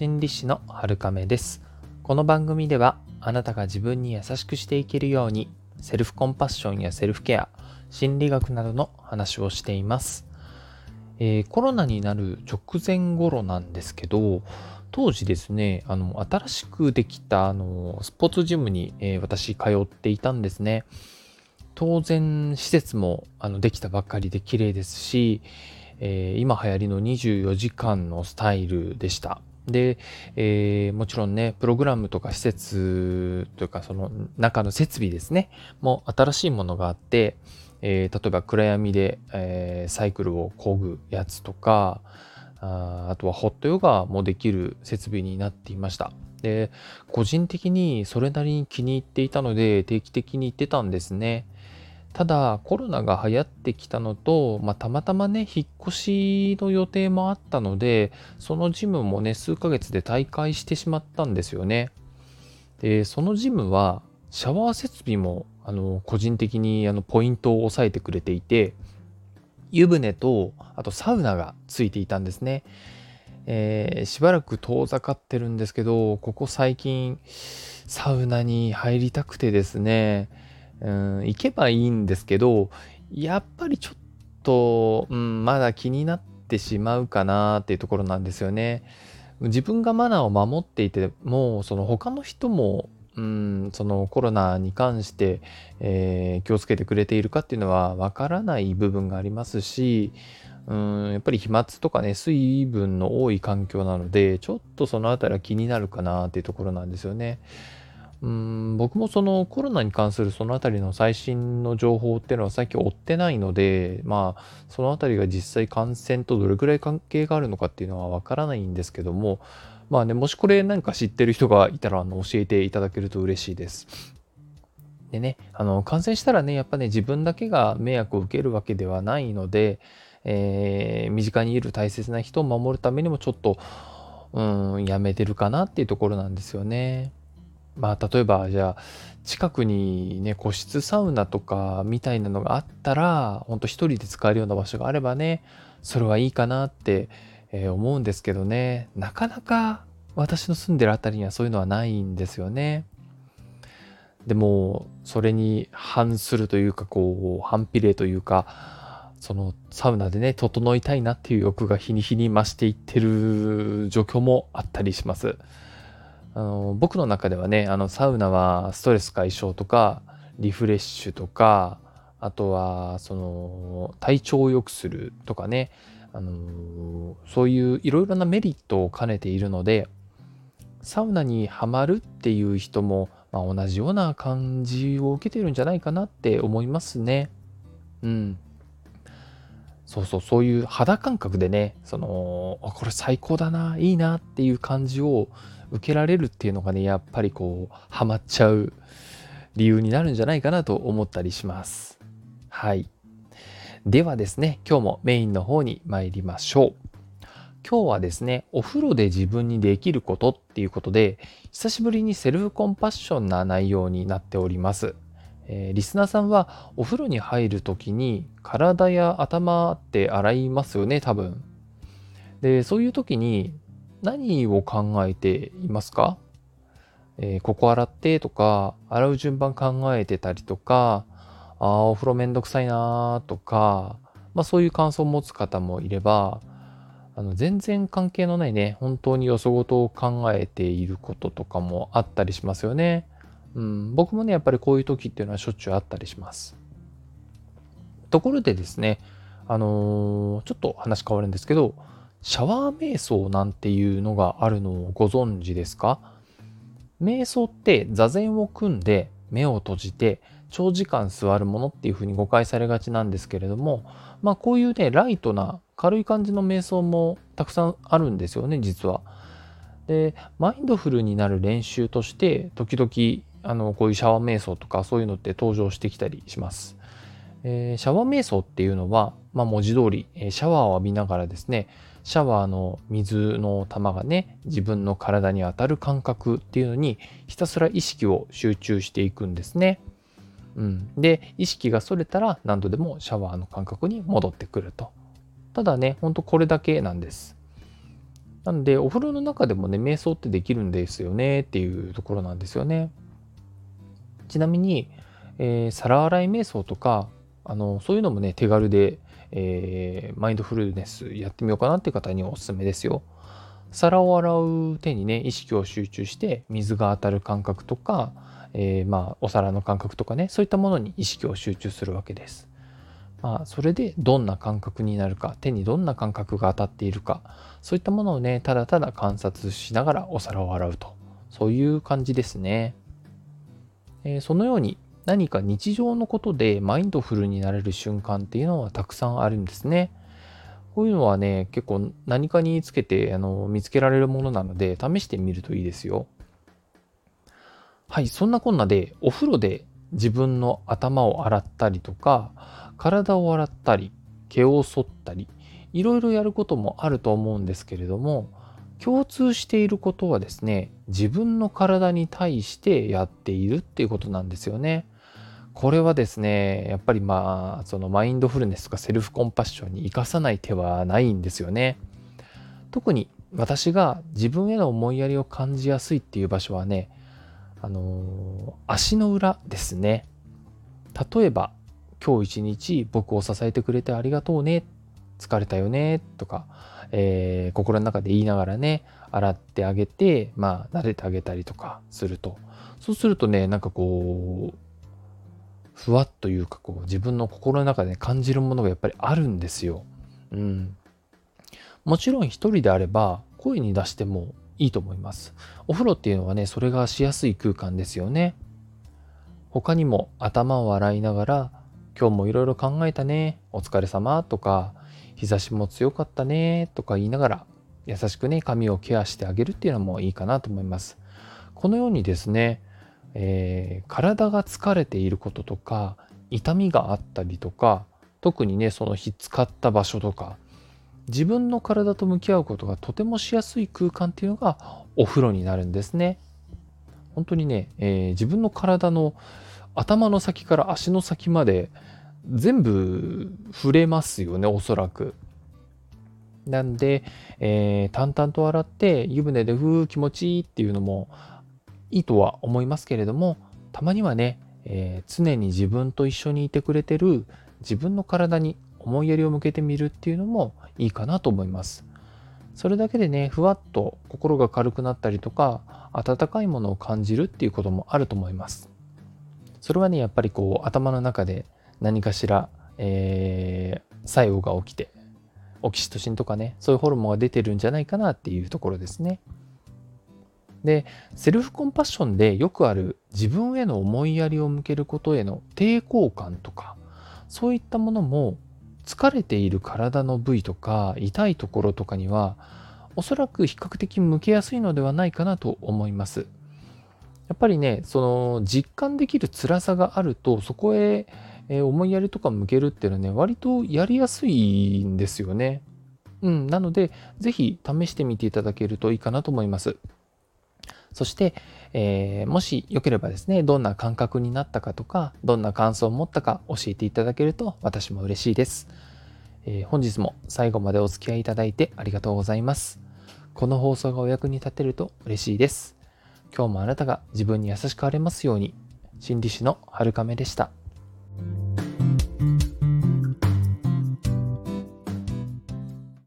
心理師の春亀です。この番組ではあなたが自分に優しくしていけるようにセルフコンパッションやセルフケア心理学などの話をしています、えー、コロナになる直前頃なんですけど当時ですねあの新しくできたあのスポーツジムに、えー、私通っていたんですね。当然施設もあのできたばっかりで綺麗ですし、えー、今流行りの24時間のスタイルでした。で、えー、もちろんね、プログラムとか施設というか、その中の設備ですね、も新しいものがあって、えー、例えば暗闇で、えー、サイクルを漕ぐやつとか、ああとはホットヨガもできる設備になっていました。で、個人的にそれなりに気に入っていたので定期的に行ってたんですね。ただコロナが流行ってきたのと、まあ、たまたまね引っ越しの予定もあったのでそのジムもね数ヶ月で退会してしまったんですよね。でそのジムはシャワー設備もあの個人的にあのポイントを押さえてくれていて湯船とあとサウナがついていたんですね。えー、しばらく遠ざかってるんですけどここ最近サウナに入りたくてですねうん、行けばいいんですけど、やっぱりちょっと、うん、まだ気になってしまうかなっていうところなんですよね。自分がマナーを守っていても、その他の人も、うん、そのコロナに関して、えー、気をつけてくれているかっていうのはわからない部分がありますし、うん、やっぱり飛沫とかね、水分の多い環境なので、ちょっとそのあたりは気になるかなっていうところなんですよね。うん僕もそのコロナに関するそのあたりの最新の情報っていうのは最近追ってないのでまあそのあたりが実際感染とどれくらい関係があるのかっていうのはわからないんですけどもまあねもしこれ何か知ってる人がいたらあの教えていただけると嬉しいです。でねあの感染したらねやっぱね自分だけが迷惑を受けるわけではないので、えー、身近にいる大切な人を守るためにもちょっとうんやめてるかなっていうところなんですよね。まあ例えばじゃあ近くにね個室サウナとかみたいなのがあったらほんと一人で使えるような場所があればねそれはいいかなって、え思うんですけどねなかなか私の住んでる辺りにはそういうのはないんですよね。でもそれに反するというかこう反比例というかそのサウナでね整いたいなっていう欲が日に日に増していってる状況もあったりします。あの僕の中ではねあのサウナはストレス解消とかリフレッシュとかあとはその体調を良くするとかねあのそういういろいろなメリットを兼ねているのでサウナにはまるっていう人も、まあ、同じような感じを受けてるんじゃないかなって思いますね。うん。そうそう、そういう肌感覚でね、その、これ最高だな、いいなっていう感じを受けられるっていうのがね、やっぱりこう、ハマっちゃう理由になるんじゃないかなと思ったりします。はい。ではですね、今日もメインの方に参りましょう。今日はですね、お風呂で自分にできることっていうことで、久しぶりにセルフコンパッションな内容になっております。えー、リスナーさんはお風呂に入る時に体や頭って洗いますよね、多分。で、そういう時に何を考えていますか、えー、ここ洗ってとか、洗う順番考えてたりとか、ああ、お風呂めんどくさいなとか、まあそういう感想を持つ方もいれば、あの全然関係のないね、本当によそごとを考えていることとかもあったりしますよね。うん、僕もね、やっぱりこういう時っていうのはしょっちゅうあったりします。ところでですね、あのー、ちょっと話変わるんですけど、シャワー瞑想なんていうのがあるのをご存知ですか？瞑想って座禅を組んで目を閉じて長時間座るものっていうふうに誤解されがちなんですけれども、まあこういうね、ライトな軽い感じの瞑想もたくさんあるんですよね、実は。で、マインドフルになる練習として、時々、あの、こういうシャワー瞑想とかそういうのって登場してきたりします。えー、シャワー瞑想っていうのは、まあ文字通りえ、シャワーを浴びながらですね、シャワーの水の玉がね自分の体に当たる感覚っていうのにひたすら意識を集中していくんですね。うん、で意識がそれたら何度でもシャワーの感覚に戻ってくると。ただねほんとこれだけなんです。なんで、お風呂の中でもね、瞑想ってできるんですよねっていうところなんですよね。ちなみに、えー、皿洗い瞑想とか、あの、そういうのもね、手軽で、えー、マインドフルネスやってみようかなっていう方におすすめですよ。皿を洗う手にね、意識を集中して、水が当たる感覚とか、えー、まあ、お皿の感覚とかね、そういったものに意識を集中するわけです。まあ、それでどんな感覚になるか、手にどんな感覚が当たっているか、そういったものをね、ただただ観察しながらお皿を洗うと。そういう感じですね。え、そのように何か日常のことでマインドフルになれる瞬間っていうのはたくさんあるんですね。こういうのはね、結構何かにつけてあの見つけられるものなので試してみるといいですよ。はい、そんなこんなでお風呂で自分の頭を洗ったりとか、体を洗ったり、毛を剃ったり、いろいろやることもあると思うんですけれども、共通していることはですね、自分の体に対してやっているっていうことなんですよね。これはですね、やっぱりまあ、そのマインドフルネスとかセルフコンパッションに生かさない手はないんですよね。特に私が自分への思いやりを感じやすいっていう場所はね、あのー、足の裏ですね。例えば、今日一日僕を支えてくれてありがとうね、疲れたよね、とか、えー、心の中で言いながらね、洗ってあげて、まあ、撫でてあげたりとかすると。そうするとね、なんかこう、ふわっというかこう自分の心の中で感じるものがやっぱりあるんですよ。うん。もちろん一人であれば声に出してもいいと思います。お風呂っていうのはね、それがしやすい空間ですよね。他にも頭を洗いながら、今日もいろいろ考えたね、お疲れ様とか、日差しも強かったねとか言いながら、優しくね、髪をケアしてあげるっていうのもいいかなと思います。このようにですね、えー、体が疲れていることとか痛みがあったりとか特にねその日使った場所とか自分の体と向き合うことがとてもしやすい空間っていうのがお風呂になるんですね。本当にね、えー、自分の体の頭の先から足の先まで全部触れますよねおそらく。なんで、えー、淡々と洗って湯船でふー気持ちいいっていうのもいいとは思いますけれどもたまにはね、えー、常に自分と一緒にいてくれてる自分の体に思いやりを向けてみるっていうのもいいかなと思います。それだけでねふわっと心が軽くなったりとか温かいものを感じるっていうこともあると思います。それはねやっぱりこう頭の中で何かしら、えー、作用が起きてオキシトシンとかねそういうホルモンが出てるんじゃないかなっていうところですね。で、セルフコンパッションでよくある自分への思いやりを向けることへの抵抗感とか、そういったものも疲れている体の部位とか痛いところとかにはおそらく比較的向けやすいのではないかなと思います。やっぱりね、その実感できる辛さがあるとそこへえ思いやりとか向けるっていうのはね、割とやりやすいんですよね。うん、なので、ぜひ試してみていただけるといいかなと思います。そして、えー、もしよければですね、どんな感覚になったかとか、どんな感想を持ったか教えていただけると私も嬉しいです。えー、本日も最後までお付き合いいただいてありがとうございます。この放送がお役に立てると嬉しいです。今日もあなたが自分に優しくあれますように、心理師の春亀でした。